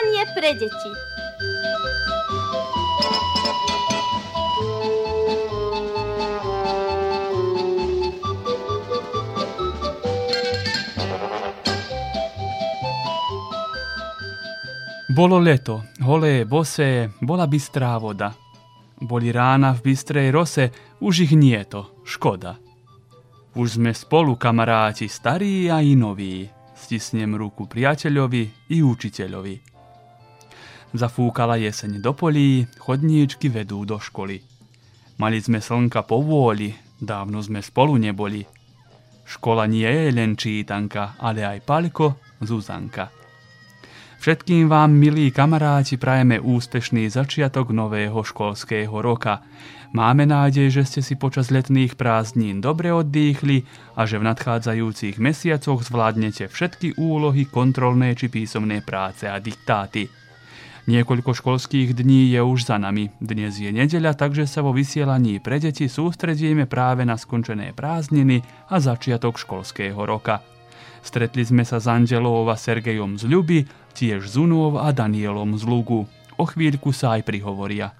Vzdelávanie pre deti. Bolo leto, holé, bosé, bola bystrá voda. Boli rána v bystrej rose, už ich nie to, škoda. Už sme spolu kamaráti, starí a i noví. Stisnem ruku priateľovi i učiteľovi. Zafúkala jeseň do polí, chodníčky vedú do školy. Mali sme slnka po vôli, dávno sme spolu neboli. Škola nie je len čítanka, ale aj Palko, Zuzanka. Všetkým vám, milí kamaráti, prajeme úspešný začiatok nového školského roka. Máme nádej, že ste si počas letných prázdnin dobre oddýchli a že v nadchádzajúcich mesiacoch zvládnete všetky úlohy, kontrolné či písomné práce a diktáty. Niekoľko školských dní je už za nami. Dnes je nedeľa, takže sa vo vysielaní pre deti sústredíme práve na skončené prázdniny a začiatok školského roka. Stretli sme sa s Angelou a Sergejom z Ľuby, tiež Zunov a Danielom z Lugu. O chvíľku sa aj prihovoria.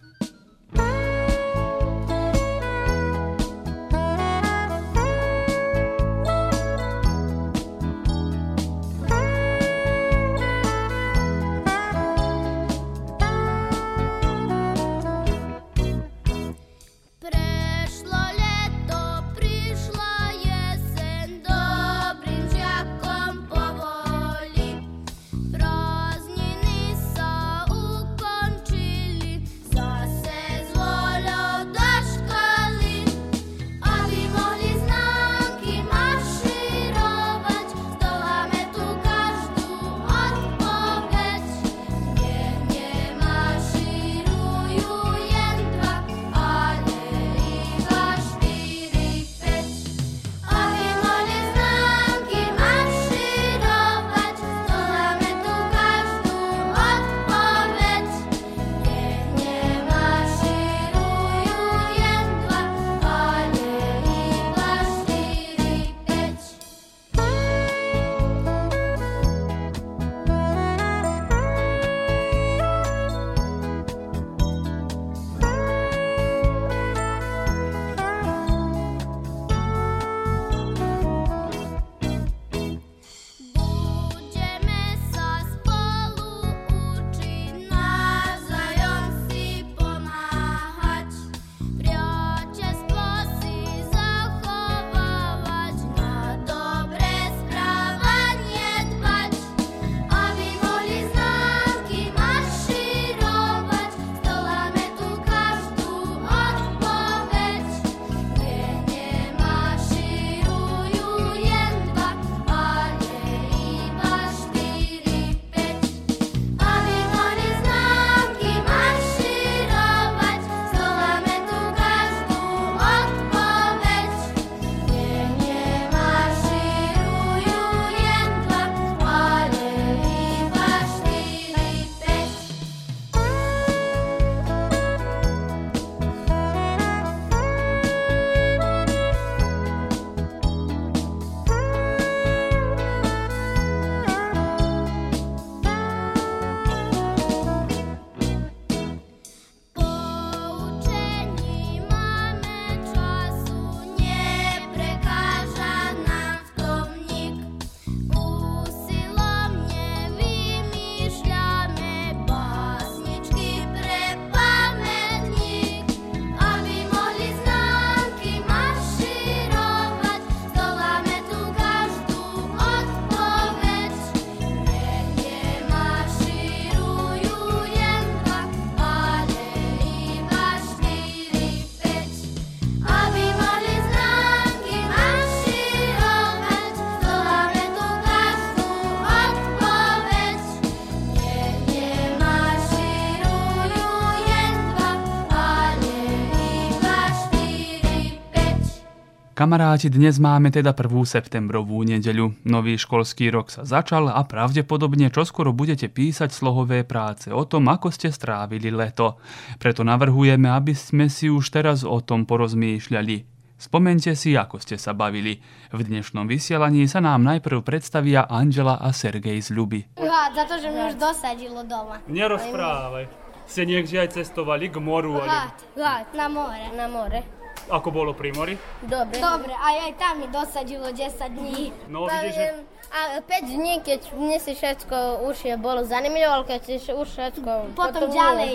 Kamaráti, dnes máme teda 1. septembrovú nedeľu. Nový školský rok sa začal a pravdepodobne čoskoro budete písať slohové práce o tom, ako ste strávili leto. Preto navrhujeme, aby sme si už teraz o tom porozmýšľali. Spomente si, ako ste sa bavili. V dnešnom vysielaní sa nám najprv predstavia Angela a Sergej z Ľuby. Rád, za to, že mi už dosadilo doma. Nerozprávaj. Ste niekde aj cestovali k moru? Rád, rád, na more. Na more. Ako bolo pri mori? Dobre. Dobre, aj aj tam mi dosadilo 10 dní. No vidíš, že... A 5 dní, keď mne si všetko už je bolo zanimljivo, ale keď si už všetko... Potom nie ďalej,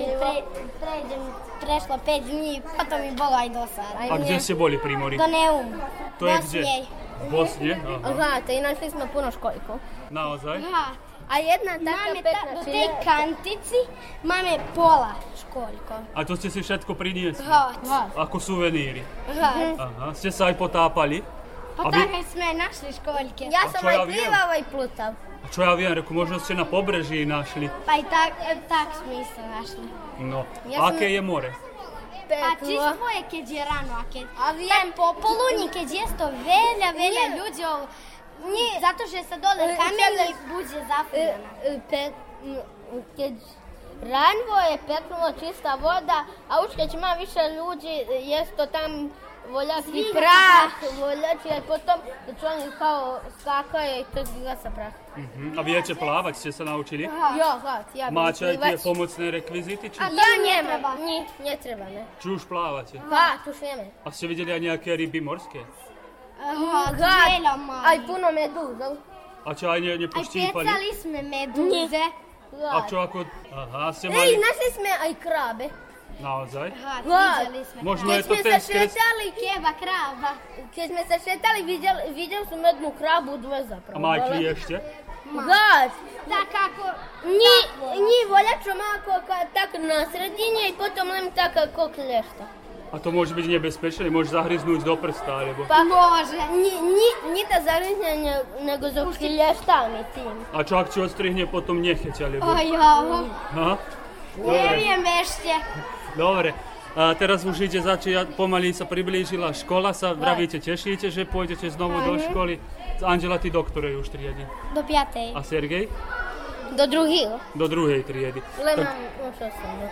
keď pre, prejdem, prešlo 5 dní, potom mi bolo aj dosad. Aj A kde ste boli pri mori? Do Neum. To je kde? Bosne? Aha. Znate, i našli smo puno školjku. Naozaj? Rád. A jedna taka Máme ta, do tej činjenica- kantici máme pola školjko. A to ste si všetko priniesli? Rád. Ako suveníry? Rád. Aha. Ste sa aj potápali? Pa tako sme našli školjke. Ja A sam aj plivao i plutav. A čo ja viem, reku, možno ste na pobreží našli. Pa i tak, e, tak smo isto našli. No. Ja je more? A čiš tvoje kad je rano? A vijem pa popolunji kad je sto velja, velja ljudi ovo. Zato što je dole dole i buđe zapunjena. E, e, kad rano je peknula čista voda, a učkeć ima više ljudi, jesto tam Zviga prah, voljaki, a potom će oni kao skakaju i to zviga sa prah. Mhm. A viete plávať? Ste sa naučili? Jo, hvat, ja Máte aj tie pomocné rekvizity? Či, Ja ne nemam, treba. ni, ne či už plávate? Hvat, už vieme. A ste videli aj nejaké ryby morské? Veľa aj puno meduzov. A čo aj ne, Aj nepoštípali? pecali sme medúze. A čo ako... Aha, ste Ej, mali... našli sme aj krabe. Naozaj? Videli sme. Možno Keď je to sme ten sa skres... šetali, Keva krava. keď sme sa šetali, videl, videl som jednu krabu, dve zapravo. A má aj kliešte? Hvat. Tak ako... Ni, ni voljačo mako ka, tak na sredini i potom len tak ako klješta. A to môže byť nebezpečné, môže zahryznúť do prsta, alebo... Pa Može. Ni, ni, ni da zarizne, ne, nego za klještami tim. A čo ak ti odstrihne potom necheť, alebo... Ovo. Aha. Dobre, Neviem ešte. Dobre. A teraz už ide začať, pomaly sa priblížila škola, sa vravíte, tešíte, že pôjdete znovu do školy? Angela, ty do ktorej už triedy? Do piatej. A Sergej? Do drugih. Do druhej triedy. Len Tak, sam do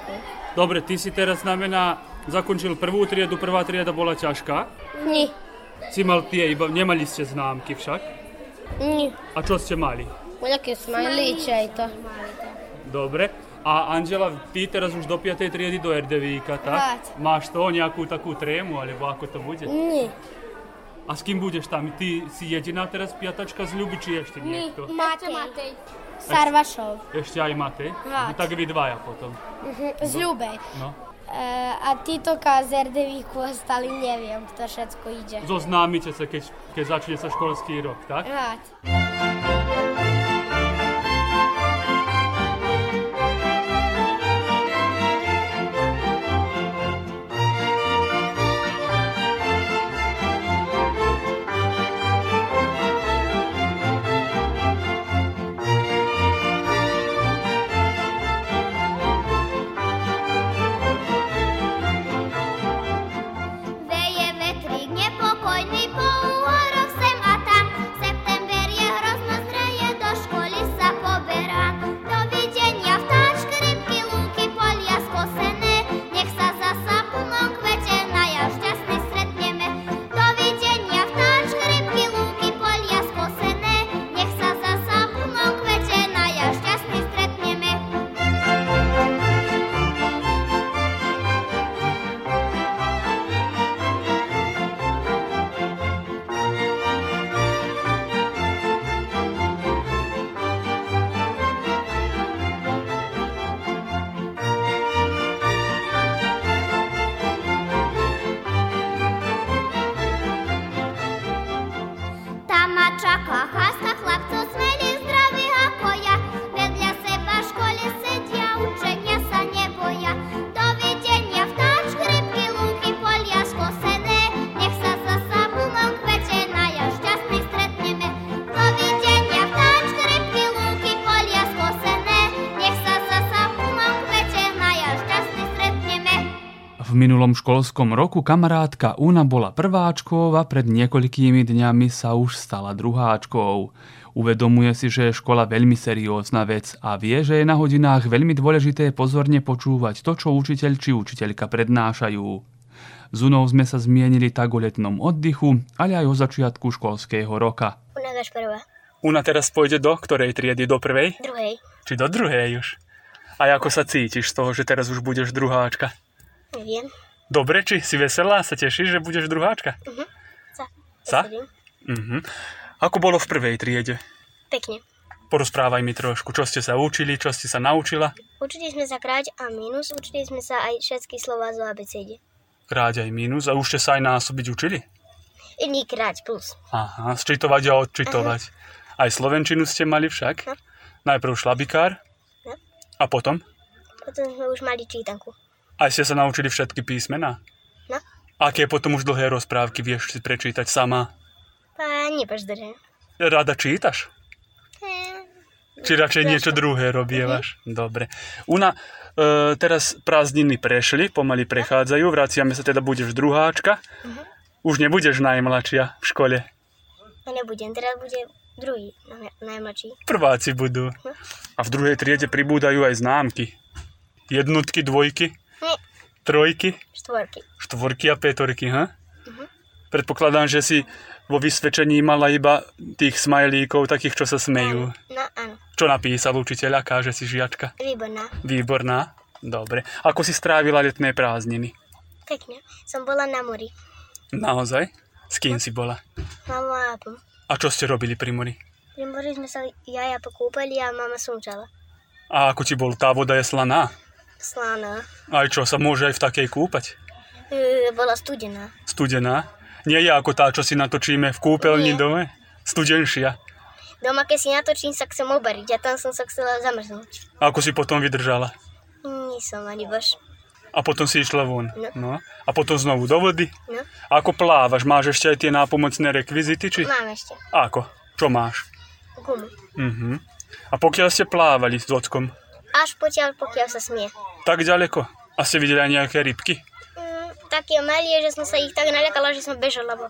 dobre, ty si teraz znamená, zakončil prvú triedu, prvá trieda bola ťažká. Ni, Si mal tie, iba nemali ste známky však. ni. A čo ste mali? Voljake smajlića i to. Dobre. A Angela, ty teraz už do 5. triedy do RDVíka, tak? Tak. Máš to nejakú takú trému, alebo ako to bude? Ni. A s kým budeš tam? Ty si jediná teraz piatačka z Ľuby, či ešte niekto? Matej. Sarvašov. Ešte aj Matej? No, tak vy dvaja potom. Z Ľubej. No. E, a títo ka z RDVíku ostali, neviem, kto všetko ide. Zoznámite sa, keď, keď začne sa školský rok, tak? Rád. Minulom školskom roku kamarátka Una bola prváčkou a pred niekoľkými dňami sa už stala druháčkou. Uvedomuje si, že je škola veľmi seriózna vec a vie, že je na hodinách veľmi dôležité pozorne počúvať to, čo učiteľ či učiteľka prednášajú. Z Unou sme sa zmienili tak o letnom oddychu, ale aj o začiatku školského roka. Unágaš prvá. Una teraz pôjde do ktorej triedy? Do prvej? Druhej. Či do druhej už? A ako sa cítiš z toho, že teraz už budeš druháčka? Neviem. Dobre, či si veselá? Sa tešíš, že budeš druháčka? Sa. Sa? Veselím. Mhm. Ako bolo v prvej triede? Pekne. Porozprávaj mi trošku, čo ste sa učili, čo ste sa naučila. Učili sme sa kráť a minus, učili sme sa aj všetky slova zo ABCD. Kráť aj mínus a už ste sa aj násobiť učili? Iný kráť plus. Aha, sčitovať a odčitovať. Aj slovenčinu ste mali však? No. Najprv šlabikár No. a potom? Potom sme už mali čítanku. Aj ste sa naučili všetky písmená? No. Aké potom už dlhé rozprávky vieš si prečítať sama? A nie. Rada čítaš? Či radšej niečo druhé robievaš? Dobre. Una, e, teraz prázdniny prešli, pomaly prechádzajú, vraciame sa teda, budeš druháčka. Už nebudeš najmladšia v škole. Ja nebudem, teraz bude druhý naj- najmladší. Prváci budú. A v druhej triede pribúdajú aj známky. Jednotky, dvojky, trojky, štvorky. štvorky a pätorky, ha? Predpokladám, že si vo vysvedčení mala iba tých smajlíkov, takých, čo sa smejú. No áno, Čo napísal učiteľ, aká, že si žiačka? výborná. Výborná. Dobre. Ako si strávila letné prázdniny? Pekne. Som bola na mori. Naozaj? S kým si bola? Mama a pom. A čo ste robili pri mori? Pri mori sme sa jaja pokúpali a mama slúčala. A ako ti bol? Tá voda je slaná? Slána. Aj čo, sa môže aj v takej kúpať? E, bola studená. Studená? Nie je ako tá, čo si natočíme v kúpeľni Nie. dome? Studenšia. Doma, keď si natočím, sa chcem obariť a tam som sa chcela zamrznúť. A ako si potom vydržala? Nie som ani bož. A potom si išla von. No. No. A potom znovu do vody. No, A ako plávaš? Máš ešte aj tie nápomocné rekvizity? Či? mám ešte. Ako? Čo máš? Gumu. Mhm. A pokiaľ ste plávali s ockom, Až potiaľ, pokiaľ sa smie. tak ďaleko? A ste videli aj nejaké rybky? Mm, také malé, že som sa ich tak nalekala, že som bežala. Bo...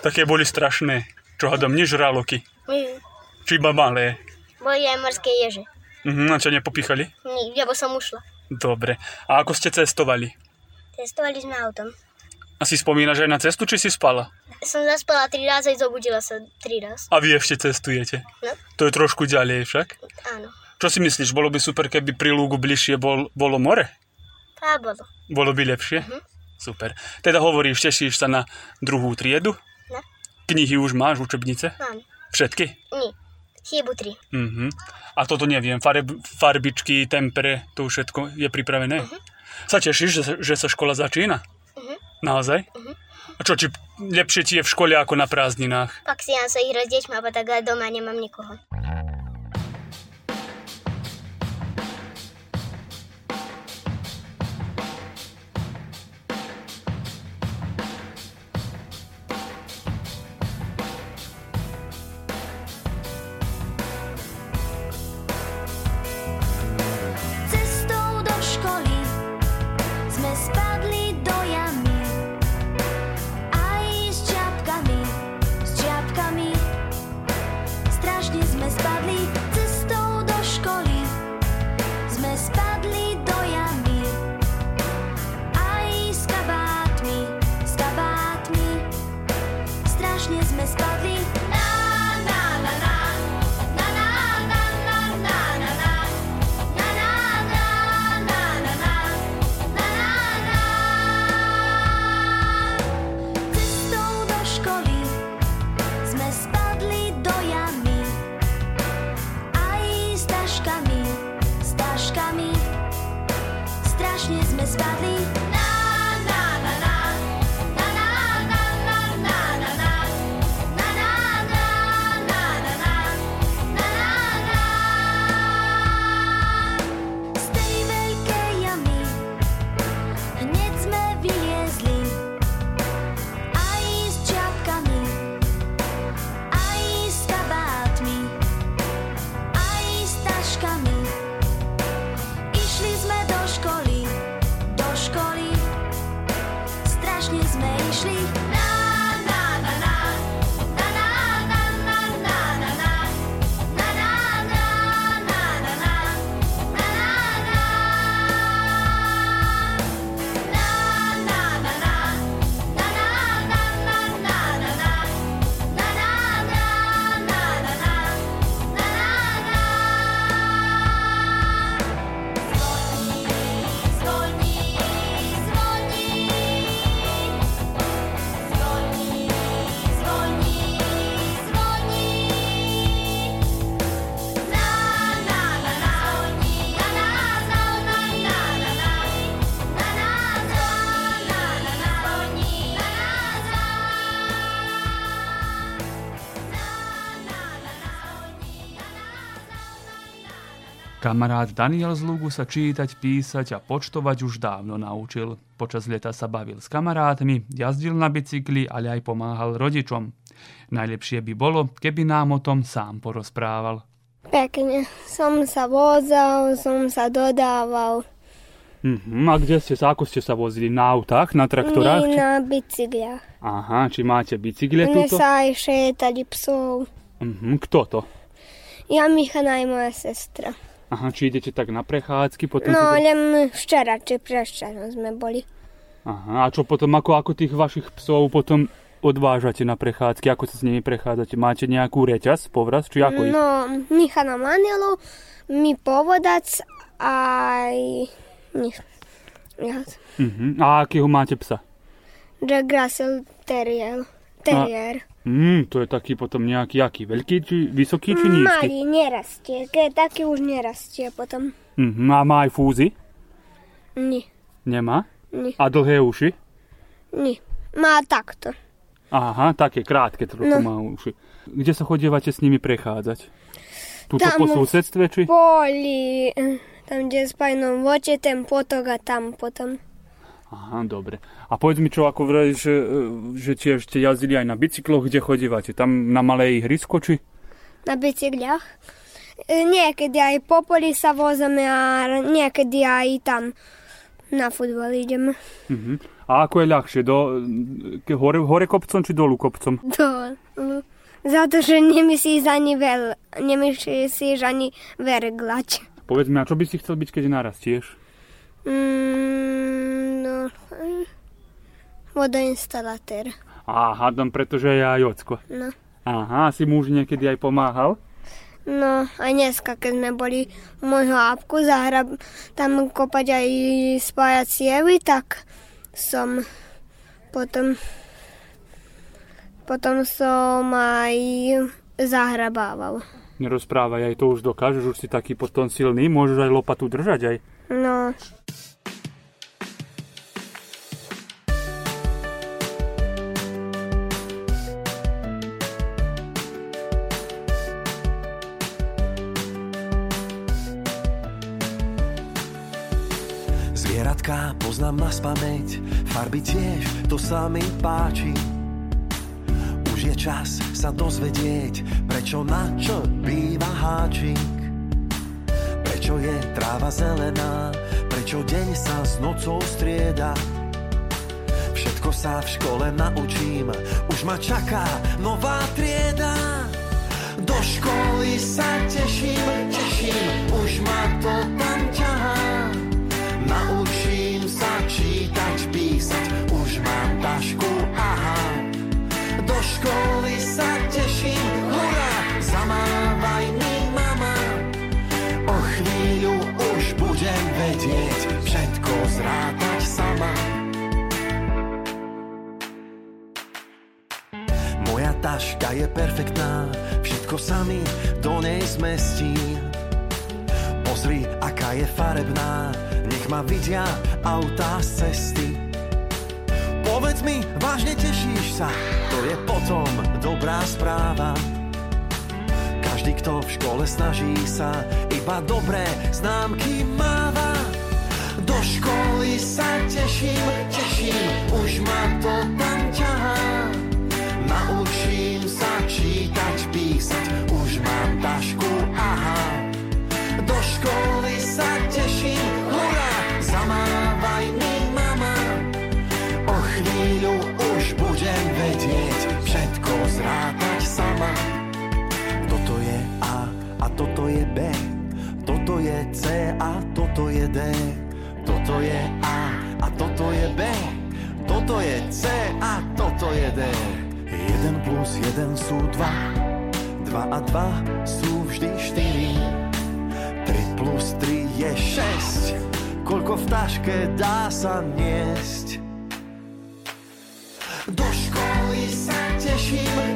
Také boli strašné. Čo hadom, nežraloky. Mm, Či iba malé. boli aj morské ježe. Mhm, a čo nepopichali? Nie, lebo som ušla. Dobre. A ako ste cestovali? Testovali sme autom. A si spomínaš aj na cestu, či si spala? Som zaspala tri razy zobudila sa tri raz. A vy ešte cestujete? No, To je trošku ďalej však. áno. Čo si myslíš, bolo by super, keby pri lúgu bližšie bol, bolo more? A bolo. Bolo by lepšie? Super. Teda hovoríš, tešíš sa na druhú triedu? No, Knihy už máš, učebnice? mám. Všetky? Nie. Chybu tri. Mhm. A toto neviem, farb, farbičky, tempere, to už všetko je pripravené? Sa tešíš, že, že sa škola začína? Naozaj? A čo, či lepšie ti je v škole ako na prázdninách? Pak si ja sa hrať s deťmi, tak doma nemám nikoho. spotlight. Kamarát Daniel z Lugu sa čítať, písať a počtovať už dávno naučil. Počas leta sa bavil s kamarátmi, jazdil na bicykli, ale aj pomáhal rodičom. Najlepšie by bolo, keby nám o tom sám porozprával. Pekne. Som sa vozal, som sa dodával. Mhm, a kde ste sa, ako ste sa vozili? Na autách, na traktorách? My na bicykliach. Aha, či máte bicykle Mne tuto? sa aj šetali psov. Mhm, kto to? Ja, Michana aj moja sestra. Aha, či idete tak na prechádzky? Potom No, si... len včera či prešťarom sme boli. Aha, a čo potom, ako, ako tých vašich psov potom odvážate na prechádzky? Ako sa s nimi prechádzate? Máte nejakú reťaz, povraz, či ako ich? No, Michana Manelu, mi povodac aj... Mhm. A akého máte psa? Jack Russell Terrier. Terrier. Mm, to je taký potom nejaký, aký, veľký, či vysoký, či nízky? Malý, nerastie. Keď taký už nerastie potom. Mhm, a má aj fúzy? Nie, Nemá? nie, A dlhé uši? nie. Má takto. Aha, také krátke trochu No. má uši. Kde sa chodievate s nimi prechádzať? Tuto Tam- po susedstve, či? Boli, eh, tam kde pajnom voče, ten potok a tam potom. Aha, dobre. A povedz mi, čo ako vraj, že, e, že tiež ste jazdili aj na bicykloch, kde chodívate? Tam na malé ihrisko, či? Na bicykliach. E, Niekedy aj po poli sa vozíme a niekedy aj tam na futbal ideme. Mhm. A ako je ľahšie? Do, hore, hore kopcom, či dolu kopcom? Dolu. Za to, že nemyslíš ani veľ, nemyslíš ani verglať. Povedz mi, a čo by si chcel byť, keď narastieš? Mm, no, mm, vodoinstalatér. Á, hádam, pretože je aj ocko. No. Aha, si muž niekedy aj pomáhal? No, aj dneska, keď sme boli u môjho ápku zahrab, tam kopať aj spájať cievy, tak som potom potom som aj zahrabával. Nerozprávaj, aj to už dokážeš, už si taký potom silný, môžeš aj lopatu držať aj. No, Zvieratká poznám na spameť, farby tiež, to sa mi páči. Už je čas sa dozvedieť, prečo na čo býva háčik. Prečo je tráva zelená, prečo deň sa s nocou strieda. Všetko sa v škole naučím, už ma čaká nová trieda. Do školy sa teším, teším, už ma to tam ťahá. Naučím sa čítať, písať, už mám tašku, Taška je perfektná, všetko sa mi do nej zmestí. Pozri, aká je farebná, nech ma vidia autá z cesty. Povedz mi, vážne tešíš sa, to je potom dobrá správa. Každý, kto v škole snaží sa, iba dobré známky máva. Do školy sa teším, teším, už ma to tam ťahá. Naučím toto je C a toto je D. Jeden plus jeden sú dva, dva a dva sú vždy štyri. 3 plus 3 je 6 Koľko v taške dá sa niesť Do školy sa teším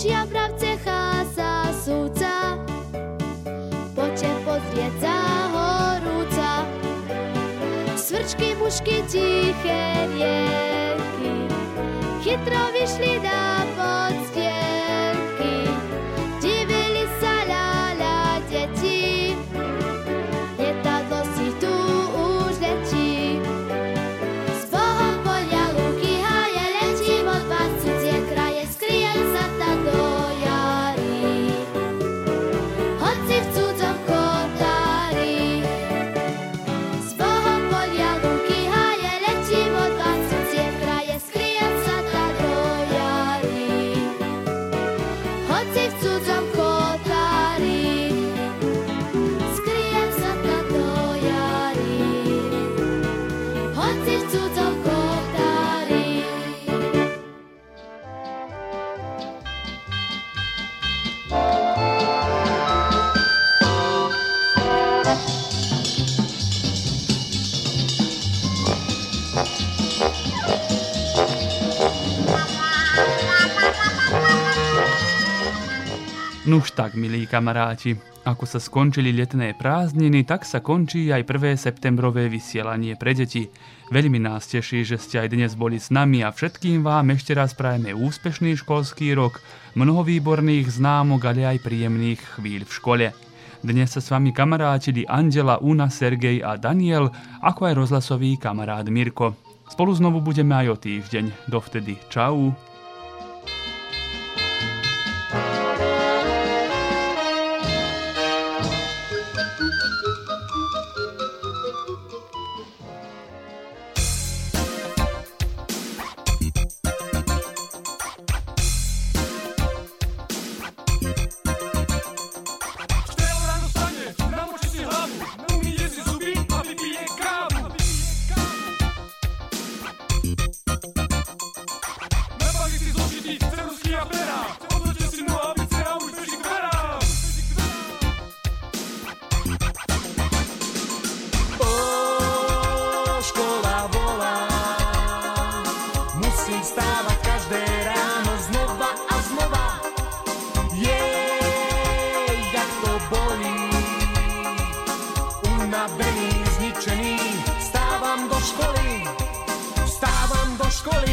Učia pravce chása súca, poďte pozrieť za horúca. Svrčky, mušky, tiché rieky, chytro vyšli na Nuž tak, milí kamaráti, ako sa skončili letné prázdniny, tak sa končí aj prvé septembrové vysielanie pre deti. Veľmi nás teší, že ste aj dnes boli s nami a všetkým vám ešte raz prajeme úspešný školský rok, mnoho výborných známok, ale aj príjemných chvíľ v škole. Dnes sa s vami kamarátili Andela, Una, Sergej a Daniel, ako aj rozhlasový kamarát Mirko. Spolu znovu budeme aj o týždeň. Dovtedy čau. Stávam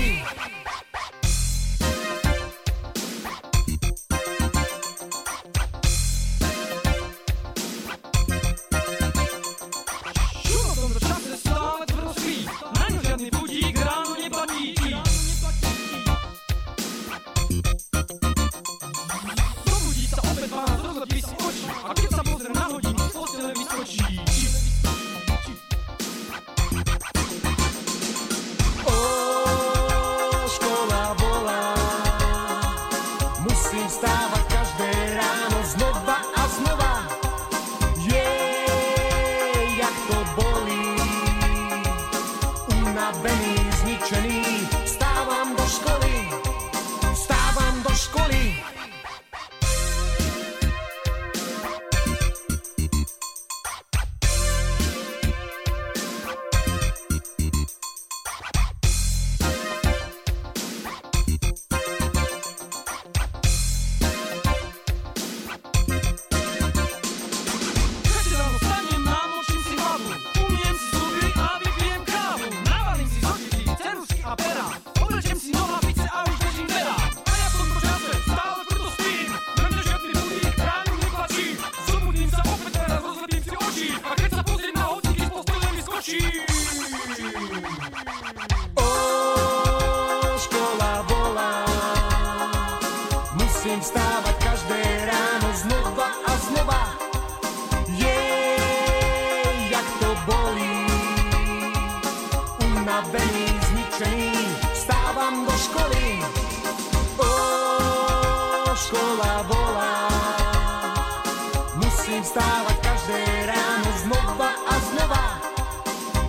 musím stávať každé ráno znova a znova.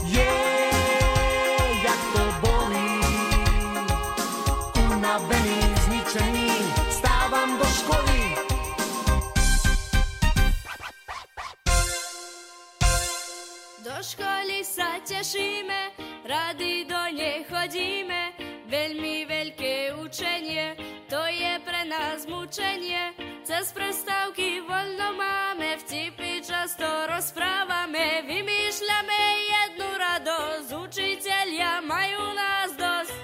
Jej, jak to bolí, unavený, zničený, stávam do školy. Do školy sa tešíme, rady do nej chodíme, veľmi veľké učenie, to je pre nás Без приставки вольно маме, втіпи часто розправами, вимішлями одну радость, учитель я маю нас дост.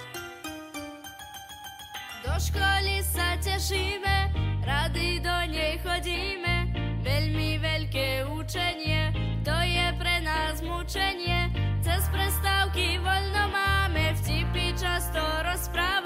До школи сатяшиме, ради до ней ходиме, вельми вельке учення, то є при нас мучення, це з приставки вольно маме, втіпи часто розправами.